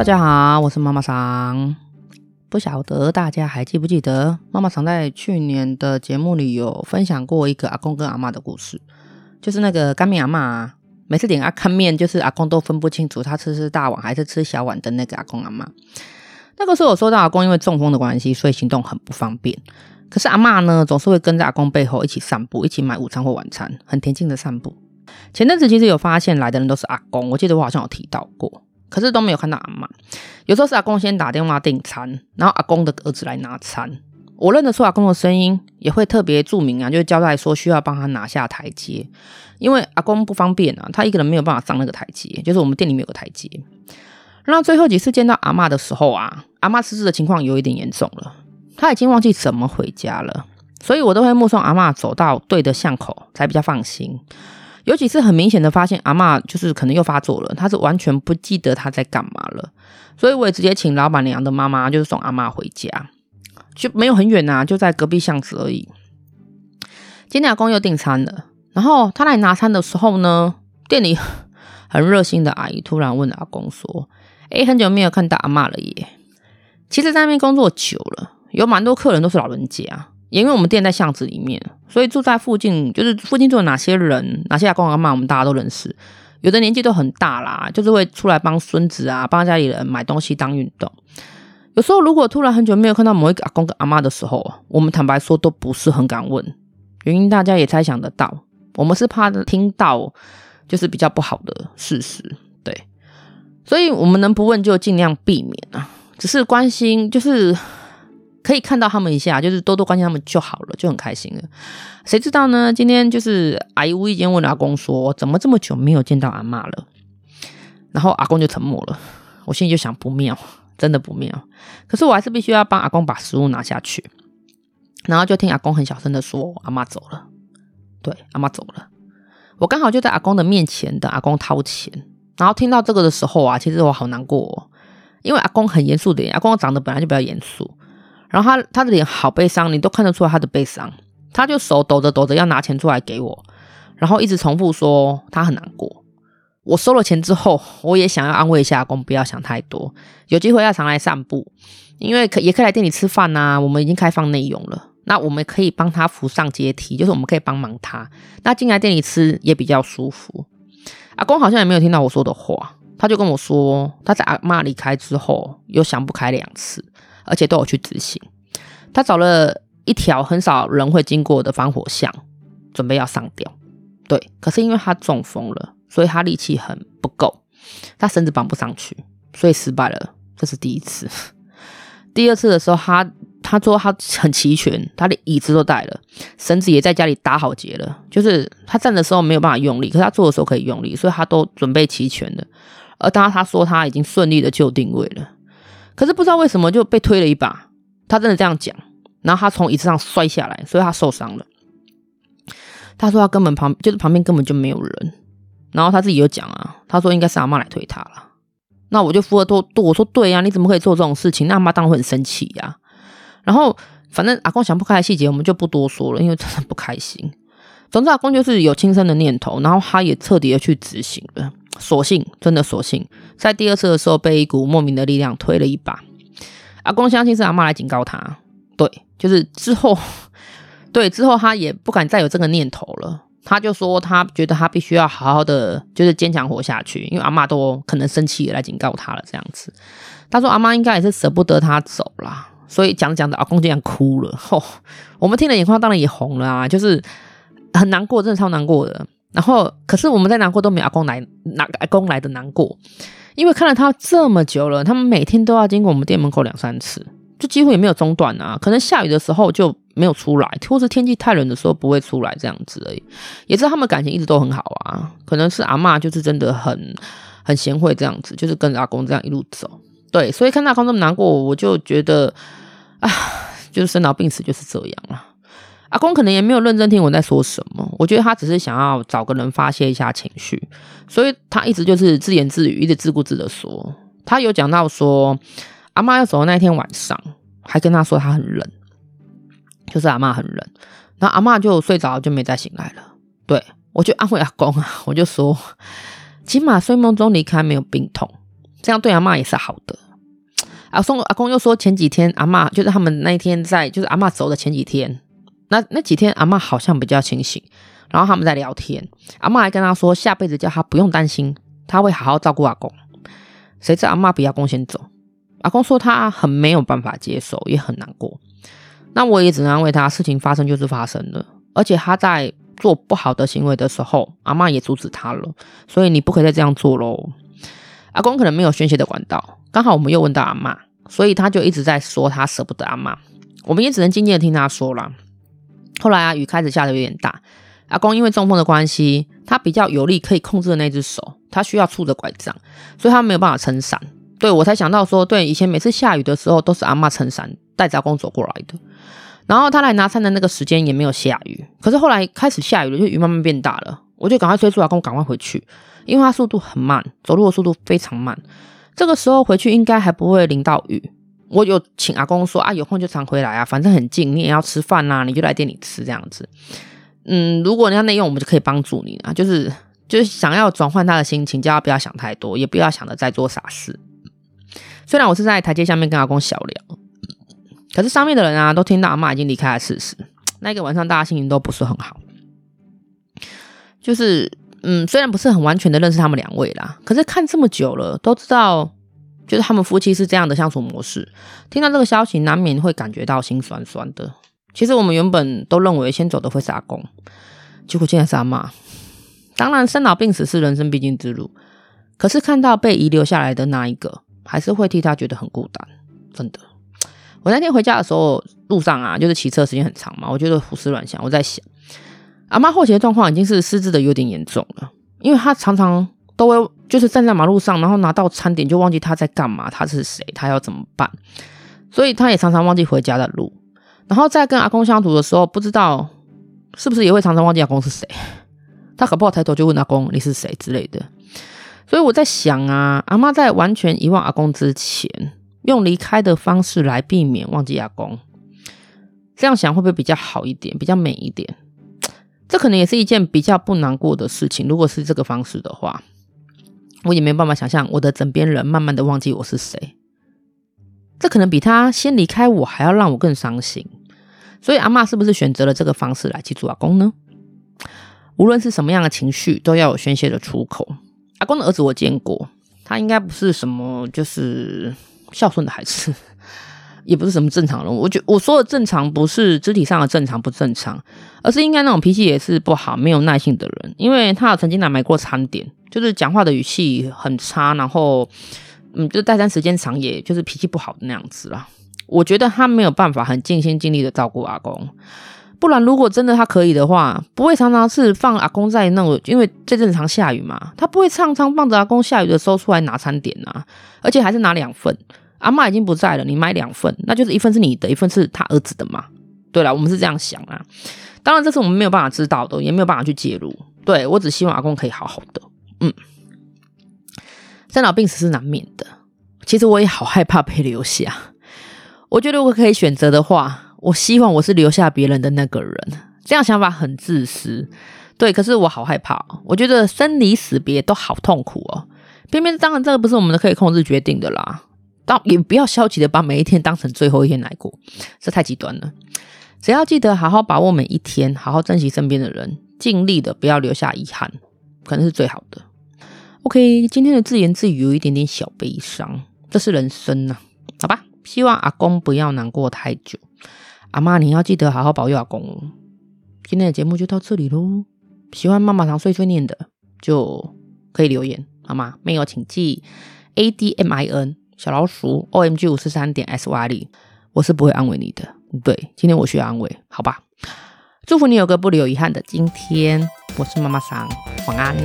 大家好，我是妈妈桑。不晓得大家还记不记得，妈妈桑在去年的节目里有分享过一个阿公跟阿妈的故事，就是那个干面阿妈，每次点阿干面，就是阿公都分不清楚他吃是大碗还是吃小碗的那个阿公阿妈。那个时候我说到阿公因为中风的关系，所以行动很不方便。可是阿妈呢，总是会跟在阿公背后一起散步，一起买午餐或晚餐，很恬静的散步。前阵子其实有发现来的人都是阿公，我记得我好像有提到过。可是都没有看到阿嬷，有时候是阿公先打电话订餐，然后阿公的儿子来拿餐。我认得出阿公的声音，也会特别注明啊，就是交代说需要帮他拿下台阶，因为阿公不方便啊，他一个人没有办法上那个台阶，就是我们店里面有个台阶。那最后几次见到阿嬷的时候啊，阿嬷失智的情况有一点严重了，他已经忘记怎么回家了，所以我都会目送阿嬷走到对的巷口，才比较放心。有几次很明显的发现，阿嬷就是可能又发作了，她是完全不记得她在干嘛了，所以我也直接请老板娘的妈妈就是送阿嬷回家，就没有很远呐、啊，就在隔壁巷子而已。今天阿公又订餐了，然后他来拿餐的时候呢，店里很热心的阿姨突然问阿公说：“诶，很久没有看到阿嬷了耶。”其实，在那边工作久了，有蛮多客人都是老人家。因为我们店在巷子里面，所以住在附近，就是附近住哪些人，哪些阿公阿妈，我们大家都认识。有的年纪都很大啦，就是会出来帮孙子啊，帮家里人买东西当运动。有时候如果突然很久没有看到某一个阿公跟阿妈的时候，我们坦白说都不是很敢问，原因大家也猜想得到，我们是怕听到就是比较不好的事实，对，所以我们能不问就尽量避免啊，只是关心就是。可以看到他们一下，就是多多关心他们就好了，就很开心了。谁知道呢？今天就是阿姨无意间问阿公说：“怎么这么久没有见到阿嬷了？”然后阿公就沉默了。我心里就想不妙，真的不妙。可是我还是必须要帮阿公把食物拿下去。然后就听阿公很小声的说：“阿嬷走了。”对，阿嬷走了。我刚好就在阿公的面前等阿公掏钱。然后听到这个的时候啊，其实我好难过哦，因为阿公很严肃的，阿公长得本来就比较严肃。然后他他的脸好悲伤，你都看得出来他的悲伤。他就手抖着抖着要拿钱出来给我，然后一直重复说他很难过。我收了钱之后，我也想要安慰一下阿公，不要想太多。有机会要常来散步，因为可也可以来店里吃饭呐、啊。我们已经开放内容了，那我们可以帮他扶上阶梯，就是我们可以帮忙他。那进来店里吃也比较舒服。阿公好像也没有听到我说的话，他就跟我说他在阿妈离开之后又想不开两次。而且都有去执行，他找了一条很少人会经过的防火巷，准备要上吊。对，可是因为他中风了，所以他力气很不够，他绳子绑不上去，所以失败了。这是第一次。第二次的时候，他他说他很齐全，他的椅子都带了，绳子也在家里打好结了，就是他站的时候没有办法用力，可是他坐的时候可以用力，所以他都准备齐全了。而当他说他已经顺利的就定位了。可是不知道为什么就被推了一把，他真的这样讲，然后他从椅子上摔下来，所以他受伤了。他说他根本旁就是旁边根本就没有人，然后他自己有讲啊，他说应该是阿妈来推他了。那我就附和多多，我说对呀、你怎么可以做这种事情？那阿妈当然会很生气呀、然后反正阿公想不开的细节我们就不多说了，因为真的不开心。总之阿公就是有轻生的念头，然后他也彻底的去执行了。索性，真的索性，在第二次的时候被一股莫名的力量推了一把。阿公相信是阿嬷来警告他，对，就是之后，对之后他也不敢再有这个念头了。他就说他觉得他必须要好好的，就是坚强活下去，因为阿嬷都可能生气也来警告他了，这样子。他说阿妈应该也是舍不得他走啦，所以讲讲着，阿公竟然哭了。吼，我们听了眼眶当然也红了啊，就是很难过，真的超难过的。然后，可是我们在难过都没阿公来，那个阿公来的难过？因为看了他这么久了，他们每天都要经过我们店门口两三次，就几乎也没有中断啊。可能下雨的时候就没有出来，或是天气太冷的时候不会出来这样子而已。也知道他们感情一直都很好啊。可能是阿嬷就是真的很很贤惠这样子，就是跟着阿公这样一路走。对，所以看到阿公这么难过，我就觉得啊，就是生老病死就是这样啊。阿公可能也没有认真听我在说什么，我觉得他只是想要找个人发泄一下情绪，所以他一直就是自言自语，一直自顾自的说。他有讲到说，阿嬷要走的那天晚上，还跟他说他很冷，就是阿嬷很冷，然后阿嬷就睡着就没再醒来了。对，我就安慰阿公啊，我就说，起码睡梦中离开没有病痛。这样对阿嬷也是好的。阿松阿公又说，前几天阿嬷就是他们那一天在，就是阿嬷走的前几天，那那几天阿嬷好像比较清醒，然后他们在聊天，阿嬷还跟他说，下辈子叫他不用担心，他会好好照顾阿公。谁知阿嬷比阿公先走，阿公说他很没有办法接受，也很难过。那我也只能安慰他，事情发生就是发生了，而且他在做不好的行为的时候，阿嬷也阻止他了，所以你不可以再这样做喽。阿公可能没有宣泄的管道，刚好我们又问到阿嬷，所以他就一直在说他舍不得阿嬷，我们也只能静静的听他说了。后来啊，雨开始下的有点大，阿公因为中风的关系，他比较有力可以控制的那只手，他需要拄着拐杖，所以他没有办法撑伞。对，我才想到说，对，以前每次下雨的时候都是阿嬷撑伞带着阿公走过来的，然后他来拿餐的那个时间也没有下雨，可是后来开始下雨了，就雨慢慢变大了，我就赶快催促阿公赶快回去。因为他速度很慢，走路的速度非常慢，这个时候回去应该还不会淋到雨。我有请阿公说啊，有空就常回来啊，反正很近，你也要吃饭呐，你就来店里吃这样子。嗯，如果你要内用，我们就可以帮助你啊，就是就是想要转换他的心情，叫他不要想太多，也不要想着在做傻事。虽然我是在台阶下面跟阿公小聊，可是上面的人啊都听到阿妈已经离开的事实。那个晚上大家心情都不是很好，就是。嗯，虽然不是很完全的认识他们两位啦，可是看这么久了，都知道就是他们夫妻是这样的相处模式。听到这个消息，难免会感觉到心酸酸的。其实我们原本都认为先走的会是阿公，结果竟然是阿妈。当然，生老病死是人生必经之路，可是看到被遗留下来的那一个，还是会替他觉得很孤单。真的，我那天回家的时候，路上啊，就是骑车时间很长嘛，我觉得胡思乱想，我在想。阿妈后期的状况已经是失智的有点严重了，因为她常常都会就是站在马路上，然后拿到餐点就忘记他在干嘛，他是谁，他要怎么办，所以他也常常忘记回家的路。然后在跟阿公相处的时候，不知道是不是也会常常忘记阿公是谁，他搞不好抬头就问阿公你是谁之类的。所以我在想啊，阿妈在完全遗忘阿公之前，用离开的方式来避免忘记阿公，这样想会不会比较好一点，比较美一点？这可能也是一件比较不难过的事情。如果是这个方式的话，我也没有办法想象我的枕边人慢慢的忘记我是谁。这可能比他先离开我还要让我更伤心。所以阿嬷是不是选择了这个方式来记住阿公呢？无论是什么样的情绪，都要有宣泄的出口。阿公的儿子我见过，他应该不是什么就是孝顺的孩子。也不是什么正常人，我觉我说的正常不是肢体上的正常不正常，而是应该那种脾气也是不好、没有耐性的人。因为他曾经来买过餐点，就是讲话的语气很差，然后嗯，就待餐时间长，也就是脾气不好的那样子啦。我觉得他没有办法很尽心尽力的照顾阿公，不然如果真的他可以的话，不会常常是放阿公在那种，因为最正常下雨嘛，他不会常常放着阿公下雨的时候出来拿餐点啊，而且还是拿两份。阿妈已经不在了，你买两份，那就是一份是你的，一份是他儿子的嘛？对了，我们是这样想啊。当然，这是我们没有办法知道的，也没有办法去介入。对，我只希望阿公可以好好的。嗯，生老病死是难免的。其实我也好害怕被留下。我觉得如果可以选择的话，我希望我是留下别人的那个人。这样想法很自私。对，可是我好害怕。我觉得生离死别都好痛苦哦。偏偏当然这个不是我们的可以控制决定的啦。到也不要消极的把每一天当成最后一天来过，这太极端了。只要记得好好把握每一天，好好珍惜身边的人，尽力的不要留下遗憾，可能是最好的。OK，今天的自言自语有一点点小悲伤，这是人生呐、好吧。希望阿公不要难过太久，阿妈你要记得好好保佑阿公。今天的节目就到这里喽，喜欢妈妈常碎碎念的就可以留言好吗？没有请记 A D M I N。小老鼠，O M G 五四三点 S Y 里，我是不会安慰你的。对，今天我需要安慰，好吧？祝福你有个不留遗憾的今天。我是妈妈桑，晚安。